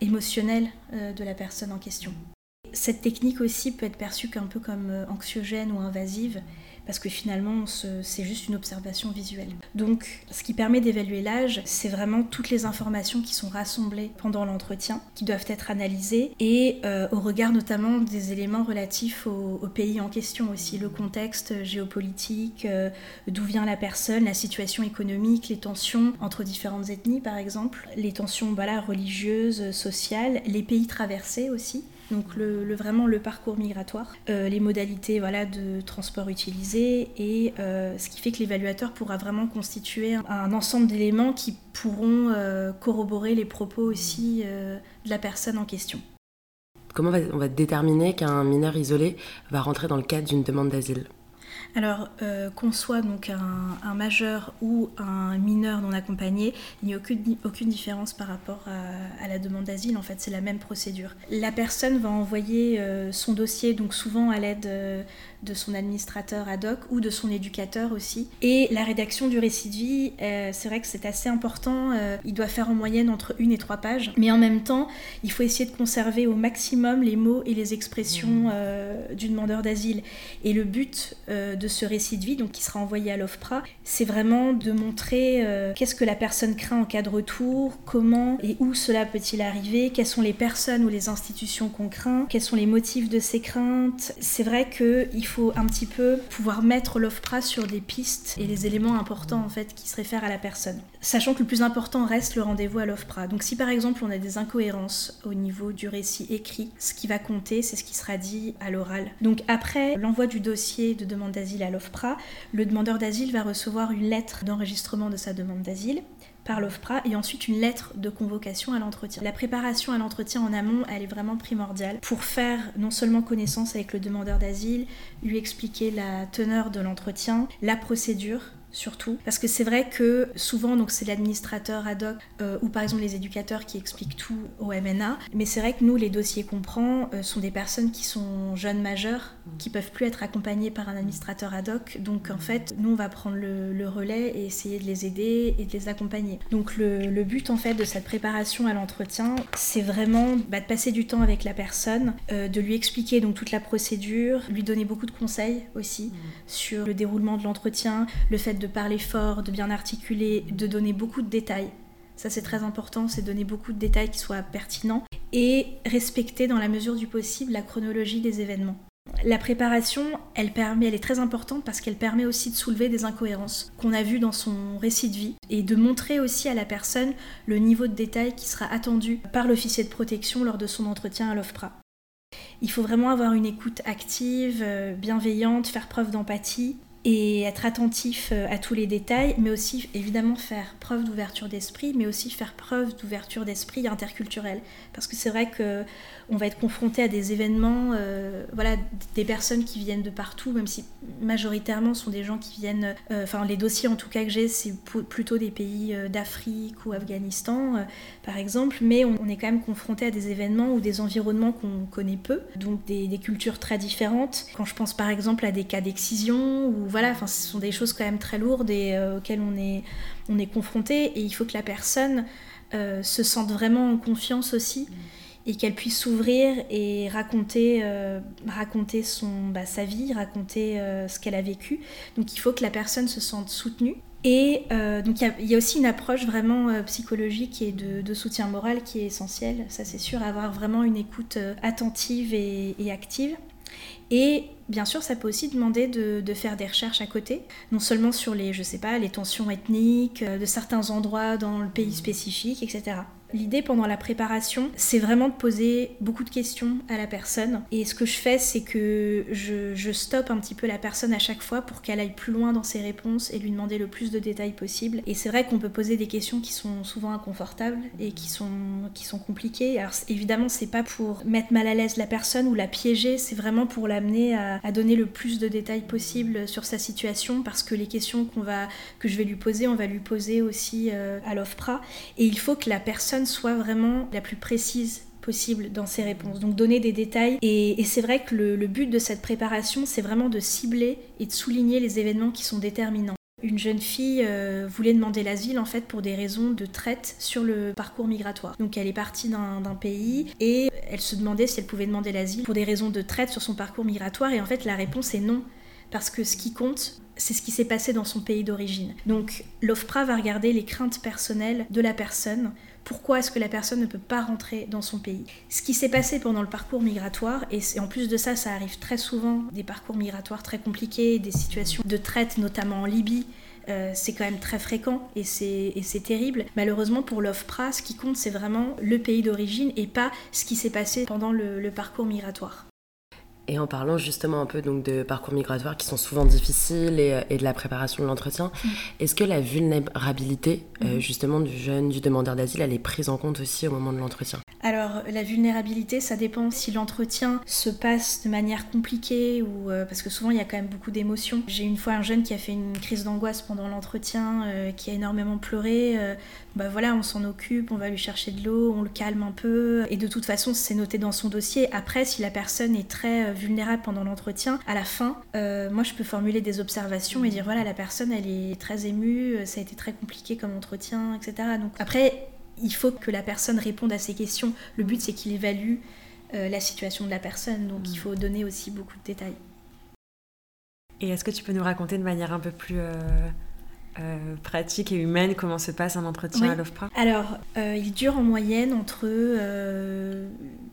émotionnelle de la personne en question. Cette technique aussi peut être perçue un peu comme euh, anxiogène ou invasive, parce que finalement c'est juste une observation visuelle. Donc ce qui permet d'évaluer l'âge, c'est vraiment toutes les informations qui sont rassemblées pendant l'entretien, qui doivent être analysées, et euh, au regard notamment des éléments relatifs au, pays en question aussi, le contexte géopolitique, euh, d'où vient la personne, la situation économique, les tensions entre différentes ethnies par exemple, les tensions voilà, religieuses, sociales, les pays traversés aussi donc le, vraiment le parcours migratoire, euh, les modalités voilà, de transport utilisées et euh, ce qui fait que l'évaluateur pourra vraiment constituer un, ensemble d'éléments qui pourront euh, corroborer les propos aussi de la personne en question. Comment on va déterminer qu'un mineur isolé va rentrer dans le cadre d'une demande d'asile? Alors, euh, qu'on soit donc un, majeur ou un mineur non accompagné, il n'y a aucune, aucune différence par rapport à, la demande d'asile. En fait, c'est la même procédure. La personne va envoyer euh, son dossier, donc souvent à l'aide euh, de son administrateur ad hoc ou de son éducateur aussi. Et la rédaction du récit de vie, c'est vrai que c'est assez important. Il doit faire en moyenne entre une et trois pages. Mais en même temps, il faut essayer de conserver au maximum les mots et les expressions mmh. du demandeur d'asile. Et le but de ce récit de vie, donc qui sera envoyé à l'OFPRA, c'est vraiment de montrer euh, qu'est-ce que la personne craint en cas de retour, comment et où cela peut-il arriver, quelles sont les personnes ou les institutions qu'on craint, quels sont les motifs de ces craintes. C'est vrai qu'il faut un petit peu pouvoir mettre l'OFPRA sur des pistes et les éléments importants en fait qui se réfèrent à la personne. Sachant que le plus important reste le rendez-vous à l'OFPRA. Donc si par exemple on a des incohérences au niveau du récit écrit, ce qui va compter c'est ce qui sera dit à l'oral. Donc après l'envoi du dossier de demande d'asile à l'OFPRA, le demandeur d'asile va recevoir une lettre d'enregistrement de sa demande d'asile par l'OFPRA et ensuite une lettre de convocation à l'entretien. La préparation à l'entretien en amont, elle est vraiment primordiale pour faire non seulement connaissance avec le demandeur d'asile, lui expliquer la teneur de l'entretien, la procédure surtout. Parce que c'est vrai que souvent, donc c'est l'administrateur ad hoc euh, ou par exemple les éducateurs qui expliquent tout au MNA. Mais c'est vrai que nous, les dossiers qu'on prend euh, sont des personnes qui sont jeunes majeurs, qui peuvent plus être accompagnées par un administrateur ad hoc. Donc en fait, nous, on va prendre le, relais et essayer de les aider et de les accompagner. Donc le, but en fait de cette préparation à l'entretien, c'est vraiment bah, de passer du temps avec la personne, euh, de lui expliquer donc toute la procédure, lui donner beaucoup de conseils aussi sur le déroulement de l'entretien, le fait de de parler fort, de bien articuler, de donner beaucoup de détails. Ça c'est très important, c'est donner beaucoup de détails qui soient pertinents et respecter dans la mesure du possible la chronologie des événements. La préparation, elle permet, elle est très importante parce qu'elle permet aussi de soulever des incohérences qu'on a vues dans son récit de vie et de montrer aussi à la personne le niveau de détail qui sera attendu par l'officier de protection lors de son entretien à l'OFPRA. Il faut vraiment avoir une écoute active, euh, bienveillante, faire preuve d'empathie et être attentif euh, à tous les détails, mais aussi évidemment faire preuve d'ouverture d'esprit, mais aussi faire preuve d'ouverture d'esprit interculturel. Parce que c'est vrai que on va être confronté à des événements, euh, voilà, des personnes qui viennent de partout, même si majoritairement sont des gens qui viennent, euh, enfin les dossiers en tout cas que j'ai, c'est plutôt des pays d'Afrique ou Afghanistan, par exemple, mais on, est quand même confronté à des événements ou des environnements qu'on connaît peu, donc des, des, cultures très différentes. Quand je pense par exemple à des cas d'excision ou voilà, enfin, ce sont des choses quand même très lourdes et euh, auxquelles on est, on est confronté. Et il faut que la personne euh, se sente vraiment en confiance aussi mm. et qu'elle puisse s'ouvrir et raconter, euh, raconter son, bah, sa vie, raconter ce qu'elle a vécu. Donc il faut que la personne se sente soutenue. Et donc il y, a aussi une approche vraiment psychologique et de, soutien moral qui est essentielle, ça c'est sûr, avoir vraiment une écoute attentive et, et active. Et bien sûr, ça peut aussi demander de, faire des recherches à côté, non seulement sur les, je sais pas, les tensions ethniques euh, de certains endroits dans le pays spécifique, etc. L'idée pendant la préparation, c'est vraiment de poser beaucoup de questions à la personne. Et ce que je fais, c'est que je, stoppe un petit peu la personne à chaque fois pour qu'elle aille plus loin dans ses réponses et lui demander le plus de détails possible. Et c'est vrai qu'on peut poser des questions qui sont souvent inconfortables et qui sont, qui sont compliquées. Alors évidemment, c'est pas pour mettre mal à l'aise la personne ou la piéger, c'est vraiment pour l'amener à, à, donner le plus de détails possible sur sa situation parce que les questions qu'on va, que je vais lui poser, on va lui poser aussi euh, à l'OFPRA. Et il faut que la personne soit vraiment la plus précise possible dans ses réponses. Donc donner des détails. Et, c'est vrai que le, but de cette préparation, c'est vraiment de cibler et de souligner les événements qui sont déterminants. Une jeune fille euh, voulait demander l'asile en fait pour des raisons de traite sur le parcours migratoire. Donc elle est partie d'un pays et elle se demandait si elle pouvait demander l'asile pour des raisons de traite sur son parcours migratoire et en fait la réponse est non. Parce que ce qui compte, c'est ce qui s'est passé dans son pays d'origine. Donc l'OFPRA va regarder les craintes personnelles de la personne pourquoi est-ce que la personne ne peut pas rentrer dans son pays. Ce qui s'est passé pendant le parcours migratoire, et en plus de ça, ça arrive très souvent, des parcours migratoires très compliqués, des situations de traite, notamment en Libye, euh, c'est quand même très fréquent et c'est terrible. Malheureusement pour l'OFPRA, ce qui compte c'est vraiment le pays d'origine et pas ce qui s'est passé pendant le parcours migratoire. Et en parlant justement un peu donc de parcours migratoires qui sont souvent difficiles et, euh, de la préparation de l'entretien, mm. est-ce que la vulnérabilité euh, mm. justement du jeune, du demandeur d'asile, elle est prise en compte aussi au moment de l'entretien? Alors la vulnérabilité, ça dépend si l'entretien se passe de manière compliquée ou euh, parce que souvent il y a quand même beaucoup d'émotions. J'ai une fois un jeune qui a fait une crise d'angoisse pendant l'entretien, qui a énormément pleuré. bah voilà, on s'en occupe, on va lui chercher de l'eau, on le calme un peu et de toute façon c'est noté dans son dossier. Après, si la personne est très vulnérable pendant l'entretien, à la fin, euh, moi je peux formuler des observations et dire voilà, la personne elle est très émue, euh, ça a été très compliqué comme entretien, etc. Donc après, il faut que la personne réponde à ces questions. Le but c'est qu'il évalue euh, la situation de la personne, donc il faut donner aussi beaucoup de détails. Et est-ce que tu peux nous raconter de manière un peu plus pratique et humaine comment se passe un entretien à l'OFPRA? Alors, il dure en moyenne entre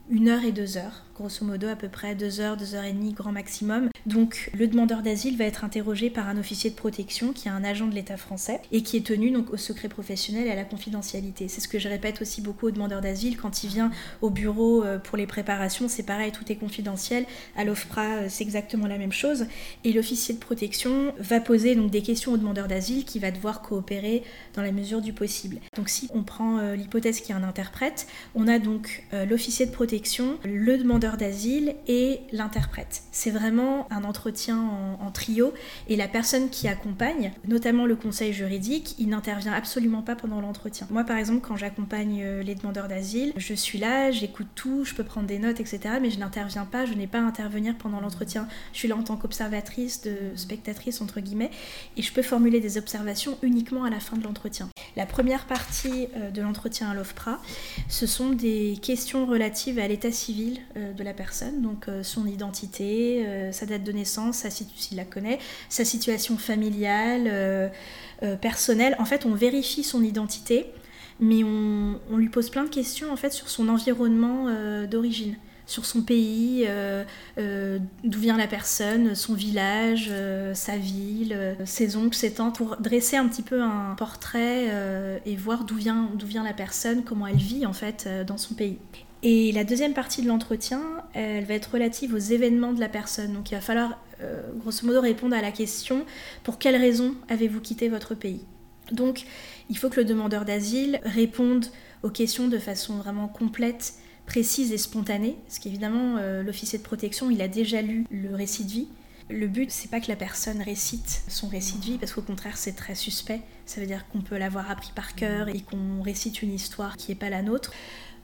une heure et deux heures grosso modo à peu près 2 heures, 2 heures et demie grand maximum. Donc le demandeur d'asile va être interrogé par un officier de protection qui est un agent de l'État français et qui est tenu donc au secret professionnel et à la confidentialité. C'est ce que je répète aussi beaucoup aux demandeurs d'asile quand il vient au bureau euh, pour les préparations, c'est pareil, tout est confidentiel. À l'OFPRA, euh, c'est exactement la même chose. Et l'officier de protection va poser donc des questions au demandeur d'asile qui va devoir coopérer dans la mesure du possible. Donc si on prend euh, l'hypothèse qu'il y a un interprète, on a donc l'officier de protection, le demandeur d'asile et l'interprète. C'est vraiment un entretien en, trio et la personne qui accompagne, notamment le conseil juridique, il n'intervient absolument pas pendant l'entretien. Moi par exemple quand j'accompagne euh, les demandeurs d'asile, je suis là, j'écoute tout, je peux prendre des notes, etc. Mais je n'interviens pas, je n'ai pas à intervenir pendant l'entretien. Je suis là en tant qu'observatrice, de spectatrice entre guillemets, et je peux formuler des observations uniquement à la fin de l'entretien. La première partie euh, de l'entretien à l'OFPRA, ce sont des questions relatives à l'état civil euh, de la personne, donc euh, son identité, euh, sa date de naissance, s'il la connaît, sa situation familiale, euh, personnelle. En fait, on vérifie son identité, mais on, lui pose plein de questions en fait sur son environnement d'origine sur son pays, d'où vient la personne, son village, sa ville, ses oncles, ses tantes, pour dresser un petit peu un portrait et voir d'où vient, d'où vient la personne, comment elle vit en fait dans son pays. Et la deuxième partie de l'entretien, elle va être relative aux événements de la personne. Donc il va falloir, euh, grosso modo, répondre à la question pour quelles raisons avez-vous quitté votre pays? Donc il faut que le demandeur d'asile réponde aux questions de façon vraiment complète, précise et spontanée. Parce qu'évidemment, euh, l'officier de protection, il a déjà lu le récit de vie. Le but, c'est pas que la personne récite son récit de vie, parce qu'au contraire, c'est très suspect. Ça veut dire qu'on peut l'avoir appris par cœur et qu'on récite une histoire qui n'est pas la nôtre.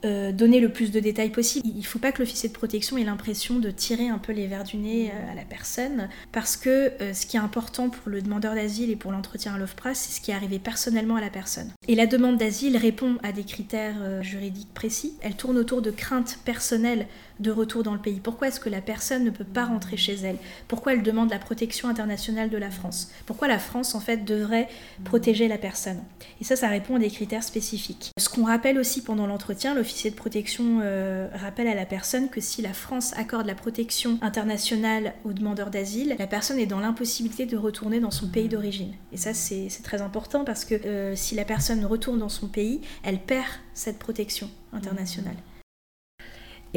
Euh, donner le plus de détails possible. Il ne faut pas que l'officier de protection ait l'impression de tirer un peu les verres du nez euh, à la personne, parce que euh, ce qui est important pour le demandeur d'asile et pour l'entretien à l'OFPRA, c'est ce qui est arrivé personnellement à la personne. Et la demande d'asile répond à des critères juridiques précis. Elle tourne autour de craintes personnelles de retour dans le pays Pourquoi est-ce que la personne ne peut pas rentrer chez elle? Pourquoi elle demande la protection internationale de la France? Pourquoi la France, en fait, devrait protéger la personne? Et ça, ça répond à des critères spécifiques. Ce qu'on rappelle aussi pendant l'entretien, l'officier de protection euh, rappelle à la personne que si la France accorde la protection internationale aux demandeurs d'asile, la personne est dans l'impossibilité de retourner dans son pays d'origine. Et ça, c'est très important parce que euh, si la personne retourne dans son pays, elle perd cette protection internationale.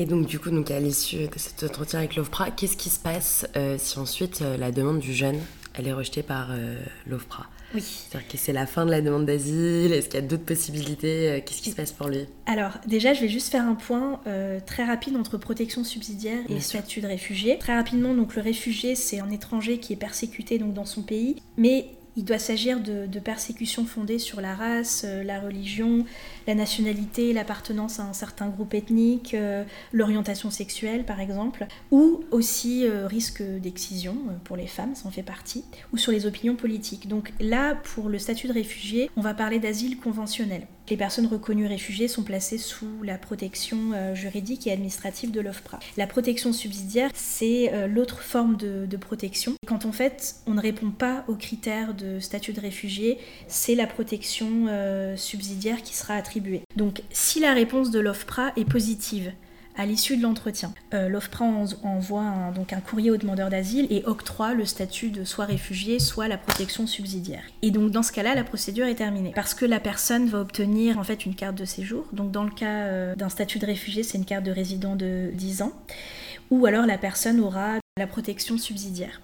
Et donc, du coup, donc, à l'issue de cet entretien avec l'OFPRA, qu'est-ce qui se passe euh, si ensuite euh, la demande du jeune, elle est rejetée par euh, l'OFPRA? Oui. C'est-à-dire que c'est la fin de la demande d'asile Est-ce qu'il y a d'autres possibilités Qu'est-ce qui se passe pour lui? Alors, déjà, je vais juste faire un point très rapide entre protection subsidiaire et statut de réfugié. Très rapidement, donc, le réfugié, c'est un étranger qui est persécuté donc, dans son pays, mais il doit s'agir de, de persécutions fondées sur la race, la religion, la nationalité, l'appartenance à un certain groupe ethnique, euh, l'orientation sexuelle par exemple, ou aussi euh, risque d'excision euh, pour les femmes, ça en fait partie, ou sur les opinions politiques. Donc là, pour le statut de réfugié, on va parler d'asile conventionnel. Les personnes reconnues réfugiées sont placées sous la protection juridique et administrative de l'OFPRA. La protection subsidiaire, c'est l'autre forme de, protection. Quand en fait on ne répond pas aux critères de statut de réfugié, c'est la protection subsidiaire qui sera attribuée donc si la réponse de l'OFPRA est positive, à l'issue de l'entretien. Euh, L'OFPRA envoie un, donc un courrier au demandeur d'asile et octroie le statut de soit réfugié, soit la protection subsidiaire. Et donc dans ce cas-là, la procédure est terminée parce que la personne va obtenir en fait une carte de séjour. Donc dans le cas euh, d'un statut de réfugié, c'est une carte de résident de 10 ans. Ou alors la personne aura la protection subsidiaire.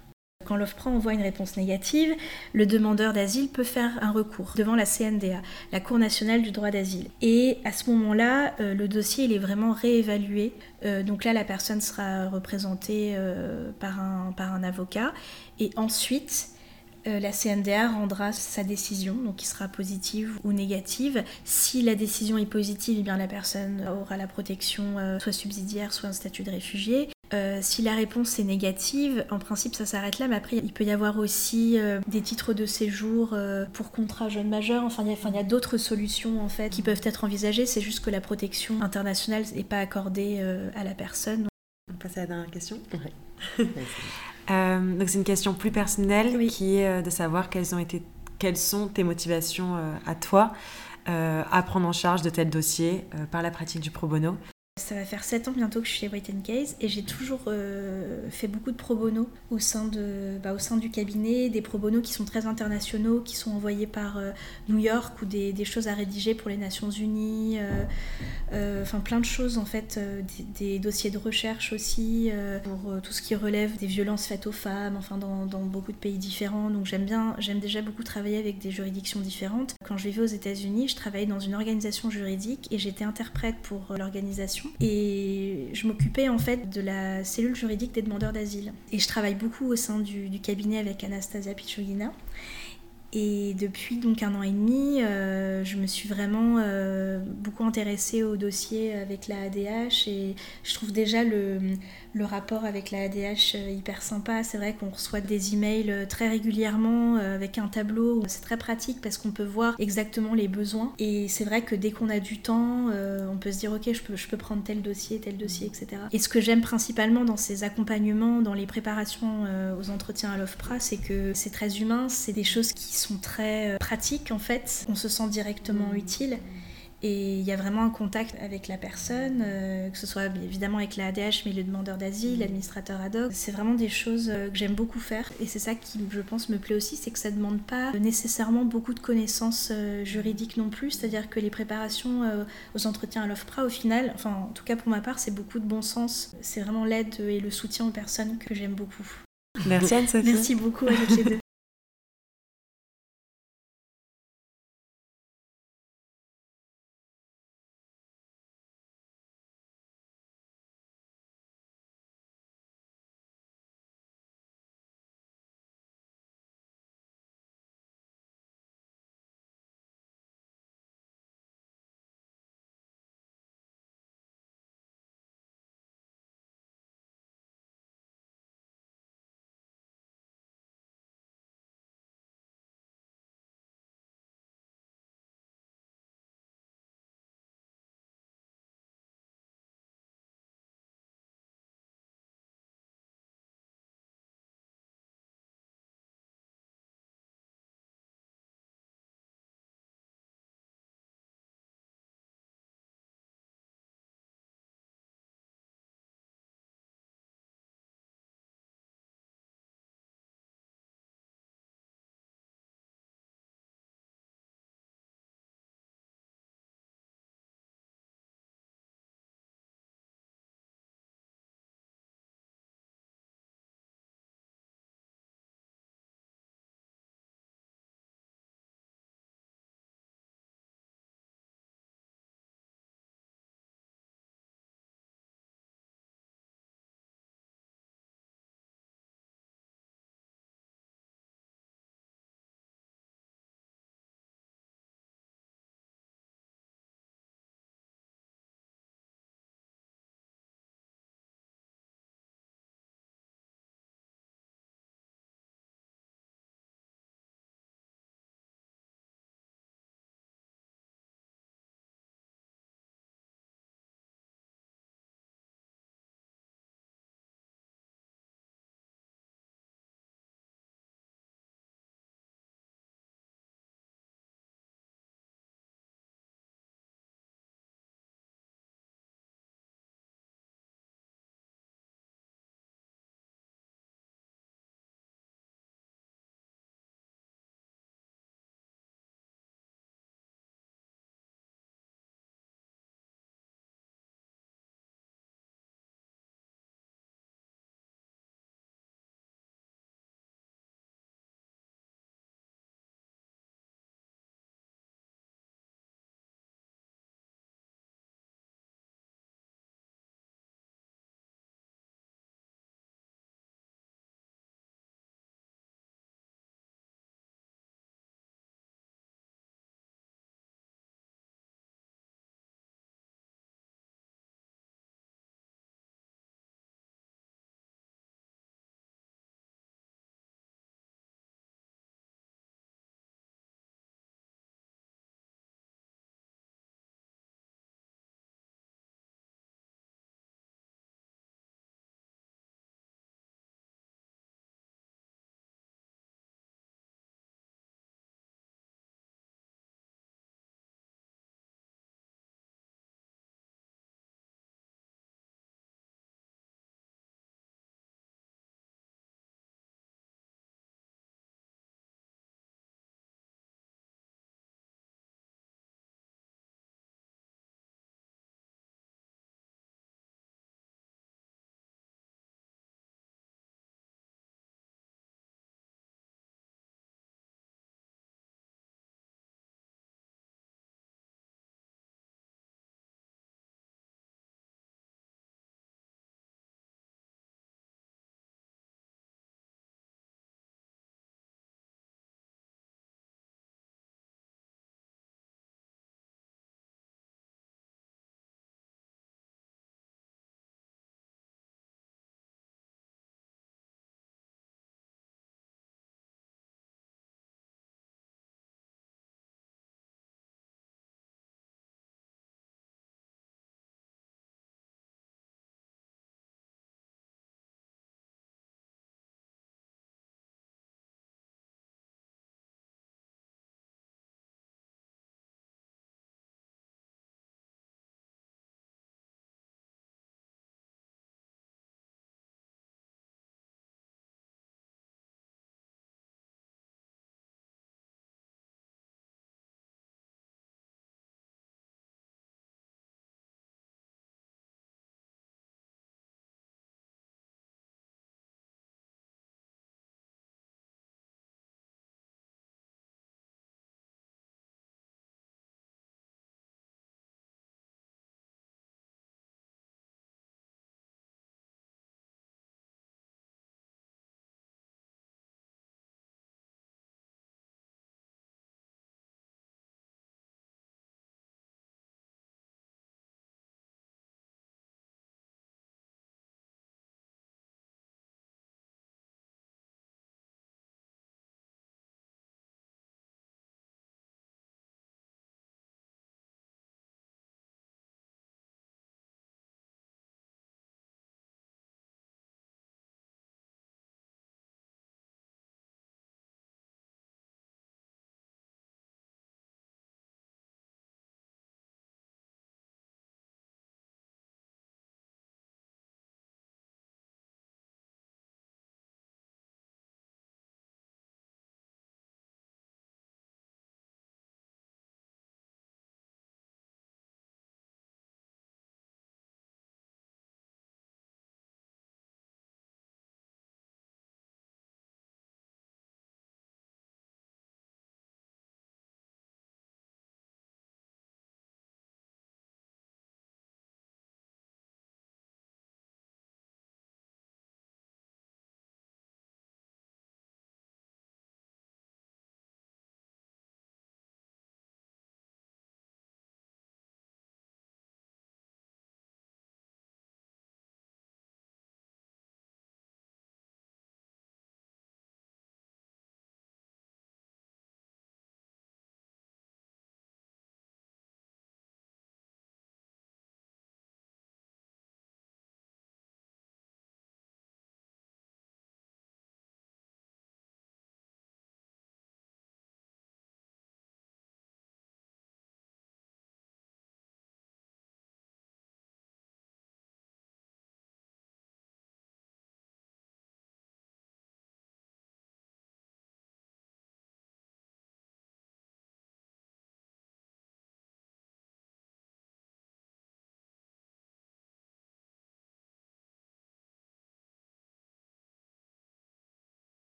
Quand l'OFPRA envoie une réponse négative, le demandeur d'asile peut faire un recours devant la CNDA, la Cour nationale du droit d'asile. Et à ce moment-là, euh, le dossier est vraiment réévalué. Euh, donc là, la personne sera représentée euh, par, un, par un avocat. Et ensuite, la CNDA rendra sa décision, donc qui sera positive ou négative. Si la décision est positive, eh bien la personne aura la protection soit subsidiaire, soit un statut de réfugié. Euh, si la réponse est négative, en principe ça s'arrête là, mais après il peut y avoir aussi euh, des titres de séjour euh, pour contrat jeune majeur, enfin il y a, d'autres solutions en fait qui peuvent être envisagées, c'est juste que la protection internationale n'est pas accordée à la personne. On passe à la dernière question. <laughs> Euh, donc c'est une question plus personnelle qui est de savoir quelles ont été, quelles sont tes motivations à toi à prendre en charge de tel dossier par la pratique du pro bono. Ça va faire 7 ans bientôt que je suis chez White Case et j'ai toujours euh, fait beaucoup de pro bono au sein, de, bah, au sein du cabinet, des pro bono qui sont très internationaux, qui sont envoyés par euh, New York ou des, choses à rédiger pour les Nations Unies, euh, enfin plein de choses en fait, des, des, dossiers de recherche aussi pour tout ce qui relève des violences faites aux femmes, enfin dans, dans beaucoup de pays différents. Donc j'aime bien, j'aime déjà beaucoup travailler avec des juridictions différentes. Quand je vivais aux États-Unis, je travaillais dans une organisation juridique et j'étais interprète pour l'organisation et je m'occupais en fait de la cellule juridique des demandeurs d'asile. Et je travaille beaucoup au sein du, cabinet avec Anastasia Pichogina. Et depuis donc un an et demi, euh, je me suis vraiment euh, beaucoup intéressée au dossier avec la ADH et je trouve déjà le, le rapport avec la ADH euh, hyper sympa. C'est vrai qu'on reçoit des emails euh, très régulièrement euh, avec un tableau. C'est très pratique parce qu'on peut voir exactement les besoins. Et c'est vrai que dès qu'on a du temps, on peut se dire ok, je peux, je peux prendre tel dossier, tel dossier, etc. Et ce que j'aime principalement dans ces accompagnements, dans les préparations aux entretiens à l'OFPRA, c'est que c'est très humain, c'est des choses qui sont très pratiques en fait. On se sent directement utile. Et il y a vraiment un contact avec la personne, euh, que ce soit évidemment avec la ADH, mais le demandeur d'asile, l'administrateur ad hoc. C'est vraiment des choses euh, que j'aime beaucoup faire. Et c'est ça qui, je pense, me plaît aussi, c'est que ça ne demande pas nécessairement beaucoup de connaissances euh, juridiques non plus. C'est-à-dire que les préparations aux entretiens à l'OFPRA, au final, enfin en tout cas pour ma part, c'est beaucoup de bon sens. C'est vraiment l'aide et le soutien aux personnes que j'aime beaucoup. Merci Anne-Sophie. Merci beaucoup à toutes les deux.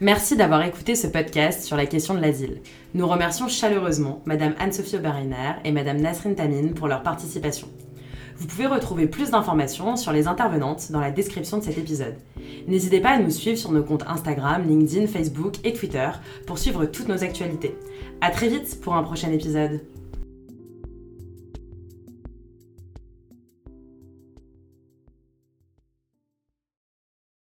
Merci d'avoir écouté ce podcast sur la question de l'asile. Nous remercions chaleureusement Madame Anne-Sophie Oberiner et Madame Nasrin Tamine pour leur participation. Vous pouvez retrouver plus d'informations sur les intervenantes dans la description de cet épisode. N'hésitez pas à nous suivre sur nos comptes Instagram, LinkedIn, Facebook et Twitter pour suivre toutes nos actualités. A très vite pour un prochain épisode.